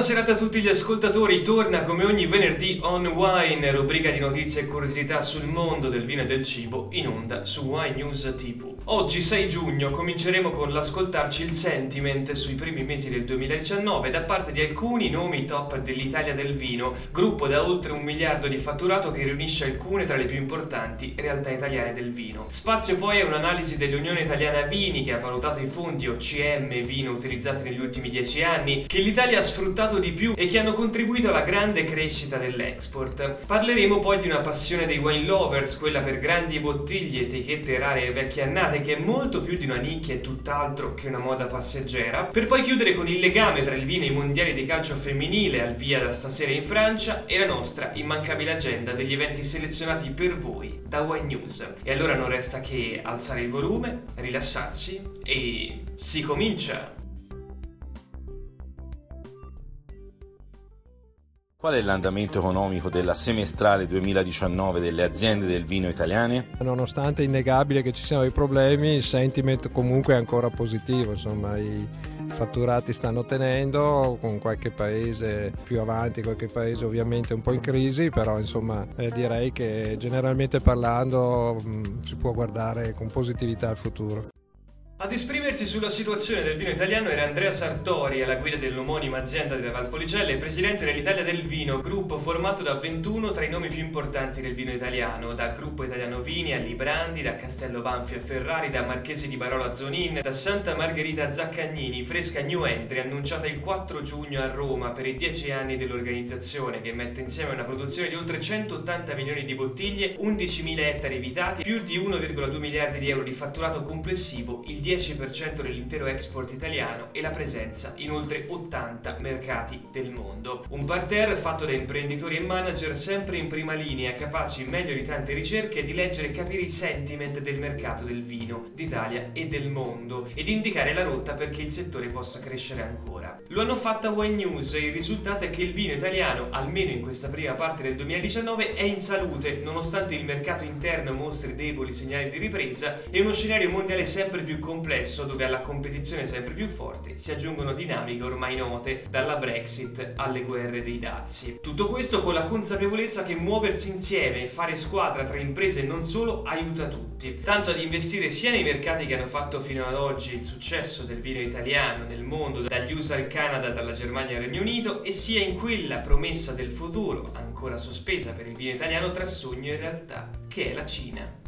Buona serata a tutti gli ascoltatori, torna come ogni venerdì On Wine, rubrica di notizie e curiosità sul mondo del vino e del cibo, in onda su Wine News TV. Oggi 6 giugno cominceremo con l'ascoltarci il sentiment sui primi mesi del 2019 da parte di alcuni nomi top dell'Italia del vino, gruppo da oltre un miliardo di fatturato che riunisce alcune tra le più importanti realtà italiane del vino. Spazio poi a un'analisi dell'Unione Italiana Vini che ha valutato i fondi OCM vino utilizzati negli ultimi 10 anni, che l'Italia ha sfruttato sfruttato di più e che hanno contribuito alla grande crescita dell'export. Parleremo poi di una passione dei wine lovers, quella per grandi bottiglie, etichette rare e vecchie annate, che è molto più di una nicchia e tutt'altro che una moda passeggera, per poi chiudere con il legame tra il vino e i mondiali di calcio femminile al via da stasera in Francia e la nostra immancabile agenda degli eventi selezionati per voi da Wine News. E allora non resta che alzare il volume, rilassarsi e si comincia! Qual è l'andamento economico della semestrale 2019 delle aziende del vino italiane? Nonostante è innegabile che ci siano i problemi, il sentiment comunque è ancora positivo, insomma i fatturati stanno tenendo con qualche paese più avanti, qualche paese ovviamente un po' in crisi, però insomma eh, direi che generalmente parlando mh, si può guardare con positività al futuro. Ad esprimersi sulla situazione del vino italiano era Andrea Sartori, alla guida dell'omonima azienda della Valpolicella e presidente dell'Italia del Vino, gruppo formato da 21 tra i nomi più importanti del vino italiano, da Gruppo Italiano Vini a Librandi, da Castello Banfi a Ferrari, da Marchesi di Barolo a Zonin, da Santa Margherita a Zaccagnini, fresca New Entry, annunciata il 4 giugno a Roma per i 10 anni dell'organizzazione, che mette insieme una produzione di oltre 180 milioni di bottiglie, 11.000 ettari evitati, più di 1,2 miliardi di euro di fatturato complessivo, il 10% dell'intero export italiano e la presenza in oltre 80 mercati del mondo. Un parterre fatto da imprenditori e manager sempre in prima linea, capaci meglio di tante ricerche di leggere e capire i sentiment del mercato del vino, d'Italia e del mondo ed indicare la rotta perché il settore possa crescere ancora. Lo hanno fatto a Wine News e il risultato è che il vino italiano, almeno in questa prima parte del 2019, è in salute nonostante il mercato interno mostri deboli segnali di ripresa e uno scenario mondiale sempre più complesso complesso dove alla competizione sempre più forte si aggiungono dinamiche ormai note dalla Brexit alle guerre dei dazi. Tutto questo con la consapevolezza che muoversi insieme e fare squadra tra imprese non solo aiuta tutti, tanto ad investire sia nei mercati che hanno fatto fino ad oggi il successo del vino italiano nel mondo, dagli USA al Canada, dalla Germania al Regno Unito, e sia in quella promessa del futuro, ancora sospesa per il vino italiano tra sogno e realtà, che è la Cina.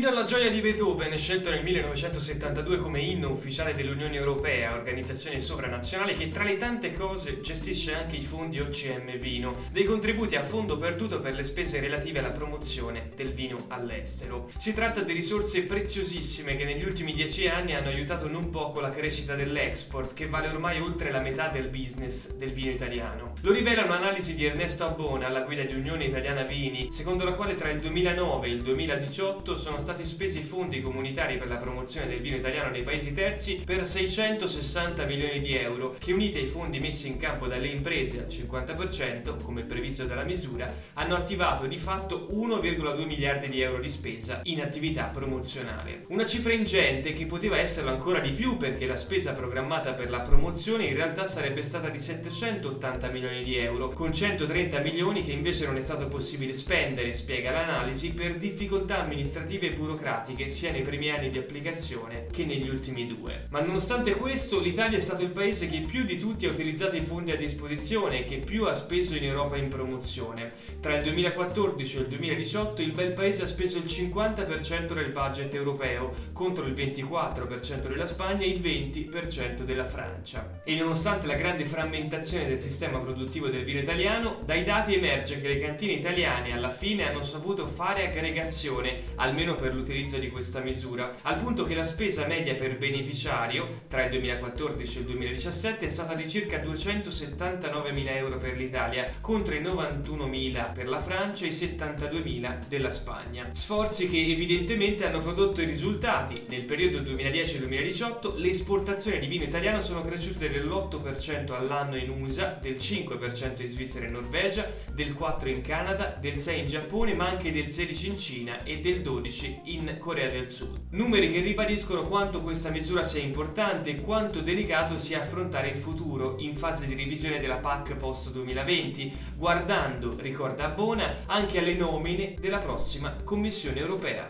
L'inno alla gioia di Beethoven, scelto nel 1972 come inno ufficiale dell'Unione Europea, organizzazione sovranazionale che tra le tante cose gestisce anche i fondi OCM Vino, dei contributi a fondo perduto per le spese relative alla promozione del vino all'estero. Si tratta di risorse preziosissime che negli ultimi dieci anni hanno aiutato non poco la crescita dell'export, che vale ormai oltre la metà del business del vino italiano. Lo rivela un'analisi di Ernesto Abbona alla guida di Unione Italiana Vini, secondo la quale tra il 2009 e il 2018 sono stati stati spesi fondi comunitari per la promozione del vino italiano nei paesi terzi per 660 milioni di euro, che uniti ai fondi messi in campo dalle imprese al 50%, come previsto dalla misura, hanno attivato di fatto 1,2 miliardi di euro di spesa in attività promozionale. Una cifra ingente che poteva esserlo ancora di più perché la spesa programmata per la promozione in realtà sarebbe stata di 780 milioni di euro, con 130 milioni che invece non è stato possibile spendere, spiega l'analisi, per difficoltà amministrative e burocratiche sia nei primi anni di applicazione che negli ultimi due. Ma nonostante questo, l'Italia è stato il paese che più di tutti ha utilizzato i fondi a disposizione e che più ha speso in Europa in promozione. Tra il 2014 e il 2018 il bel paese ha speso il 50% del budget europeo contro il 24% della Spagna e il 20% della Francia. E nonostante la grande frammentazione del sistema produttivo del vino italiano, dai dati emerge che le cantine italiane alla fine hanno saputo fare aggregazione, almeno per l'utilizzo di questa misura, al punto che la spesa media per beneficiario tra il 2014 e il 2017 è stata di circa 279.000 euro per l'Italia contro i 91.000 per la Francia e i 72.000 della Spagna. Sforzi che evidentemente hanno prodotto i risultati. Nel periodo 2010-2018 le esportazioni di vino italiano sono cresciute dell'8% all'anno in USA, del 5% in Svizzera e Norvegia, del 4% in Canada, del 6% in Giappone, ma anche del 16% in Cina e del 12% in Corea del Sud. Numeri che ribadiscono quanto questa misura sia importante e quanto delicato sia affrontare il futuro in fase di revisione della PAC post 2020, guardando, ricorda Bona, anche alle nomine della prossima Commissione europea.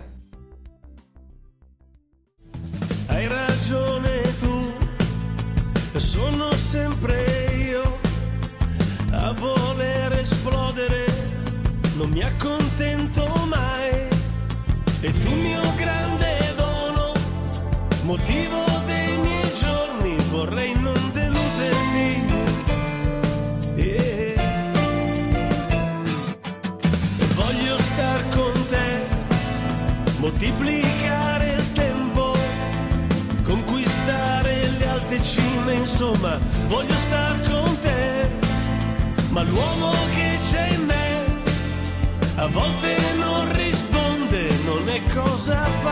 Hai ragione tu, sono sempre io a voler esplodere, non mi accontento mai. E tu mio grande dono, motivo dei miei giorni, vorrei non deluderti. Eh. E voglio star con te, moltiplicare il tempo, conquistare le alte cime, insomma, voglio star con te, ma l'uomo che c'è in me a volte è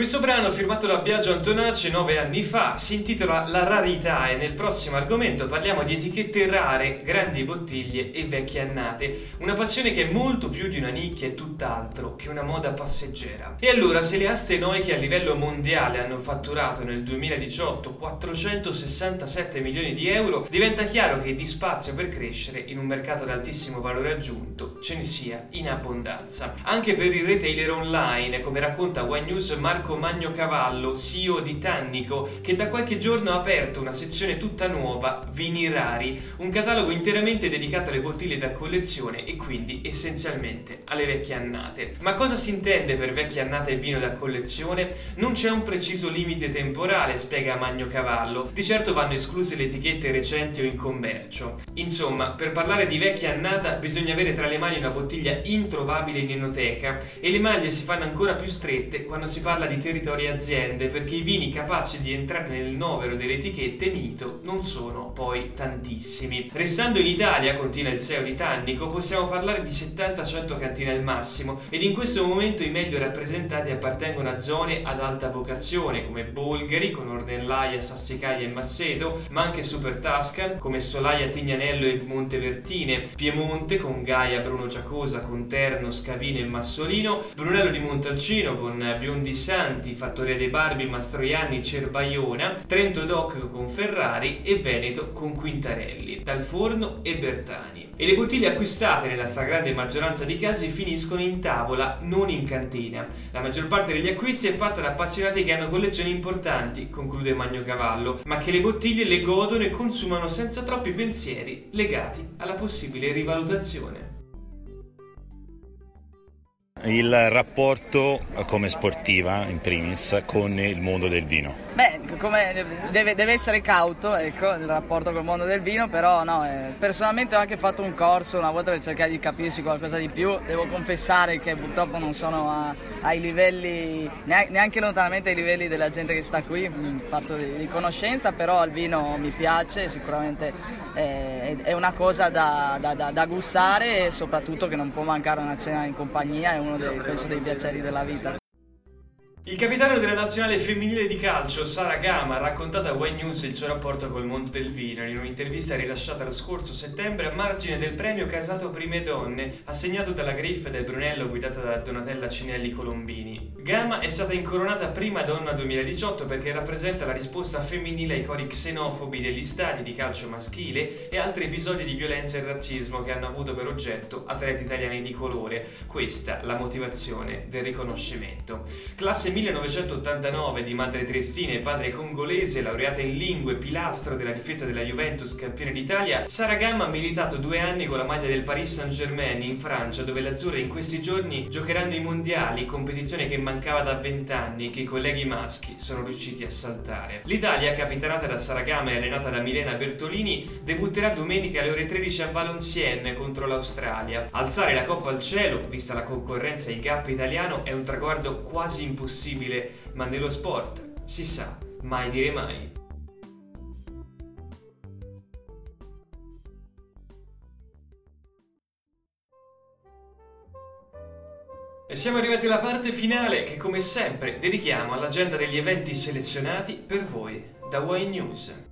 Questo brano, firmato da Biagio Antonacci nove anni fa, si intitola La rarità e nel prossimo argomento parliamo di etichette rare, grandi bottiglie e vecchie annate, una passione che è molto più di una nicchia e tutt'altro che una moda passeggera. E allora, se le aste enoiche a livello mondiale hanno fatturato nel 2018 467 milioni di euro, diventa chiaro che di spazio per crescere in un mercato ad altissimo valore aggiunto ce ne sia in abbondanza. Anche per il retailer online, come racconta One News Marco Magno Cavallo, CEO di Tannico, che da qualche giorno ha aperto una sezione tutta nuova, Vini Rari, un catalogo interamente dedicato alle bottiglie da collezione e quindi essenzialmente alle vecchie annate. Ma cosa si intende per vecchie annate e vino da collezione? Non c'è un preciso limite temporale, spiega Magno Cavallo. Di certo vanno escluse le etichette recenti o in commercio. Insomma, per parlare di vecchia annata bisogna avere tra le mani una bottiglia introvabile in enoteca e le maglie si fanno ancora più strette quando si parla di territori e aziende perché i vini capaci di entrare nel novero delle etichette mito non sono poi tantissimi. Restando in Italia, continua il CEO di Tannico, possiamo parlare di 70-100 cantine al massimo ed in questo momento i meglio rappresentati appartengono a zone ad alta vocazione come Bolgheri con Ornellaia, Sassicaia e Masseto, ma anche Super Tuscan come Solaia, Tignanello e Montevertine, Piemonte con Gaia, Bruno Giacosa, Conterno, Scavino e Massolino, Brunello di Montalcino con Biondi San Chianti, Fattoria dei Barbi, Mastroianni, Cerbaiona, Trento Doc con Ferrari e Veneto con Quintarelli, Dal Forno e Bertani. E le bottiglie acquistate nella stragrande maggioranza dei casi finiscono in tavola, non in cantina. La maggior parte degli acquisti è fatta da appassionati che hanno collezioni importanti, conclude Magno Cavallo, ma che le bottiglie le godono e consumano senza troppi pensieri legati alla possibile rivalutazione. Il rapporto come sportiva, in primis, con il mondo del vino. Beh, deve, deve, essere cauto ecco, il rapporto col mondo del vino, però no, eh, personalmente ho anche fatto un corso una volta per cercare di capirsi qualcosa di più. Devo confessare che purtroppo non sono a, ai livelli, neanche lontanamente ai livelli della gente che sta qui, in fatto di, di conoscenza, però il vino mi piace, sicuramente è, è una cosa da, da, da, da, gustare e soprattutto che non può mancare una cena in compagnia, è uno dei, penso, dei piaceri della vita. Il capitano della nazionale femminile di calcio, Sara Gama, ha raccontato a Wine News il suo rapporto col mondo del vino in un'intervista rilasciata lo scorso settembre a margine del premio Casato Prime Donne, assegnato dalla Griffe del Brunello guidata da Donatella Cinelli Colombini. Gama è stata incoronata prima donna 2018 perché rappresenta la risposta femminile ai cori xenofobi degli stadi di calcio maschile e altri episodi di violenza e razzismo che hanno avuto per oggetto atleti italiani di colore. Questa la motivazione del riconoscimento. Classe 1989 di madre triestina e padre congolese, laureata in lingue, pilastro della difesa della Juventus, campione d'Italia, Sara Gamma ha militato due anni con la maglia del Paris Saint-Germain in Francia, dove le azzurre in questi giorni giocheranno i mondiali, competizione che mancava da vent'anni e che i colleghi maschi sono riusciti a saltare. L'Italia, capitanata da Sara Gamma e allenata da Milena Bertolini, debutterà domenica alle ore 13 a Valenciennes contro l'Australia. Alzare la coppa al cielo, vista la concorrenza e il gap italiano, è un traguardo quasi impossibile possibile, ma nello sport si sa, mai dire mai. E siamo arrivati alla parte finale che come sempre dedichiamo all'agenda degli eventi selezionati per voi da Wine News.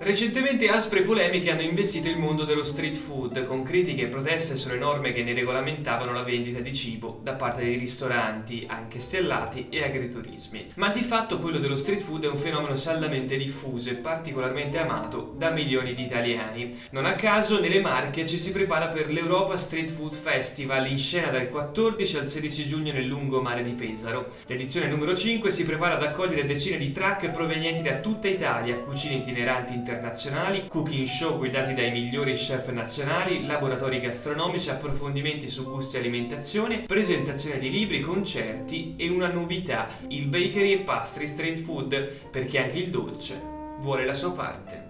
Recentemente aspre polemiche hanno investito il mondo dello street food, con critiche e proteste sulle norme che ne regolamentavano la vendita di cibo da parte dei ristoranti, anche stellati, e agriturismi. Ma di fatto quello dello street food è un fenomeno saldamente diffuso e particolarmente amato da milioni di italiani. Non a caso nelle Marche ci si prepara per l'Europa Street Food Festival in scena dal 14 al 16 giugno nel lungomare di Pesaro. L'edizione numero 5 si prepara ad accogliere decine di track provenienti da tutta Italia, cucine itineranti internazionali internazionali, cooking show guidati dai migliori chef nazionali, laboratori gastronomici, approfondimenti su gusti e alimentazione, presentazione di libri, concerti e una novità, il bakery e pastry street food, perché anche il dolce vuole la sua parte.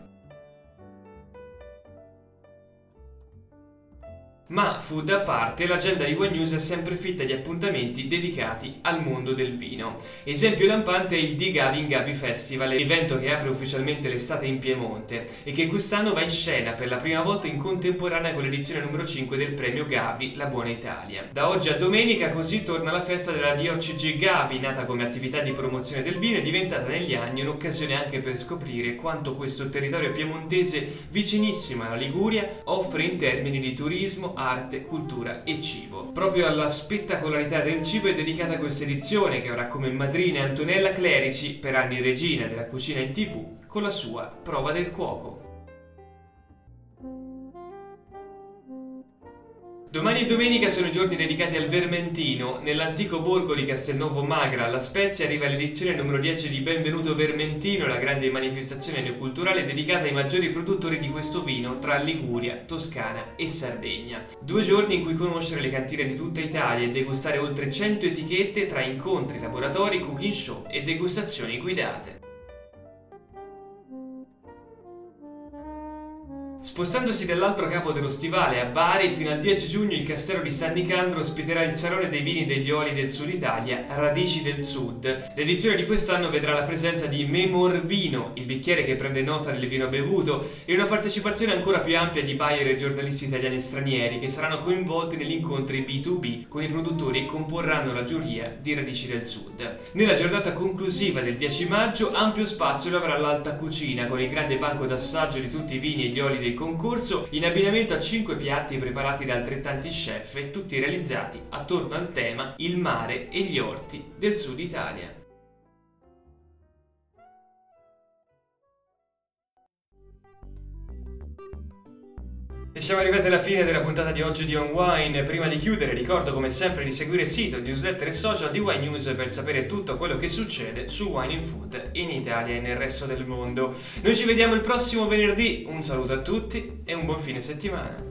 Ma food a parte, l'agenda di One News è sempre fitta di appuntamenti dedicati al mondo del vino. Esempio lampante è il Di Gavi in Gavi Festival, evento che apre ufficialmente l'estate in Piemonte e che quest'anno va in scena per la prima volta in contemporanea con l'edizione numero 5 del premio Gavi La Buona Italia. Da oggi a domenica così torna la festa della DOCG Gavi, nata come attività di promozione del vino e diventata negli anni un'occasione anche per scoprire quanto questo territorio piemontese vicinissimo alla Liguria offre in termini di turismo, arte, cultura e cibo. Proprio alla spettacolarità del cibo è dedicata questa edizione che avrà come madrina Antonella Clerici, per anni regina della cucina in tv, con la sua prova del cuoco. Domani e domenica sono i giorni dedicati al Vermentino. Nell'antico borgo di Castelnuovo Magra, alla Spezia, arriva l'edizione numero 10 di Benvenuto Vermentino, la grande manifestazione neoculturale dedicata ai maggiori produttori di questo vino tra Liguria, Toscana e Sardegna. Due giorni in cui conoscere le cantine di tutta Italia e degustare oltre 100 etichette tra incontri, laboratori, cooking show e degustazioni guidate. Spostandosi dall'altro capo dello stivale a Bari, fino al 10 giugno il castello di San Nicandro ospiterà il Salone dei Vini degli Oli del Sud Italia, Radici del Sud. L'edizione di quest'anno vedrà la presenza di Memor Vino, il bicchiere che prende nota del vino bevuto, e una partecipazione ancora più ampia di buyer e giornalisti italiani e stranieri che saranno coinvolti negli incontri B2B con i produttori e comporranno la giuria di Radici del Sud. Nella giornata conclusiva del 10 maggio, ampio spazio lo avrà l'alta cucina con il grande banco d'assaggio di tutti i vini e gli oli dei il concorso in abbinamento a 5 piatti preparati da altrettanti chef e tutti realizzati attorno al tema il mare e gli orti del sud Italia. E siamo arrivati alla fine della puntata di oggi di On Wine. Prima di chiudere ricordo come sempre di seguire il sito, newsletter e social di Wine News per sapere tutto quello che succede su Wine in Food in Italia e nel resto del mondo. Noi ci vediamo il prossimo venerdì, un saluto a tutti e un buon fine settimana.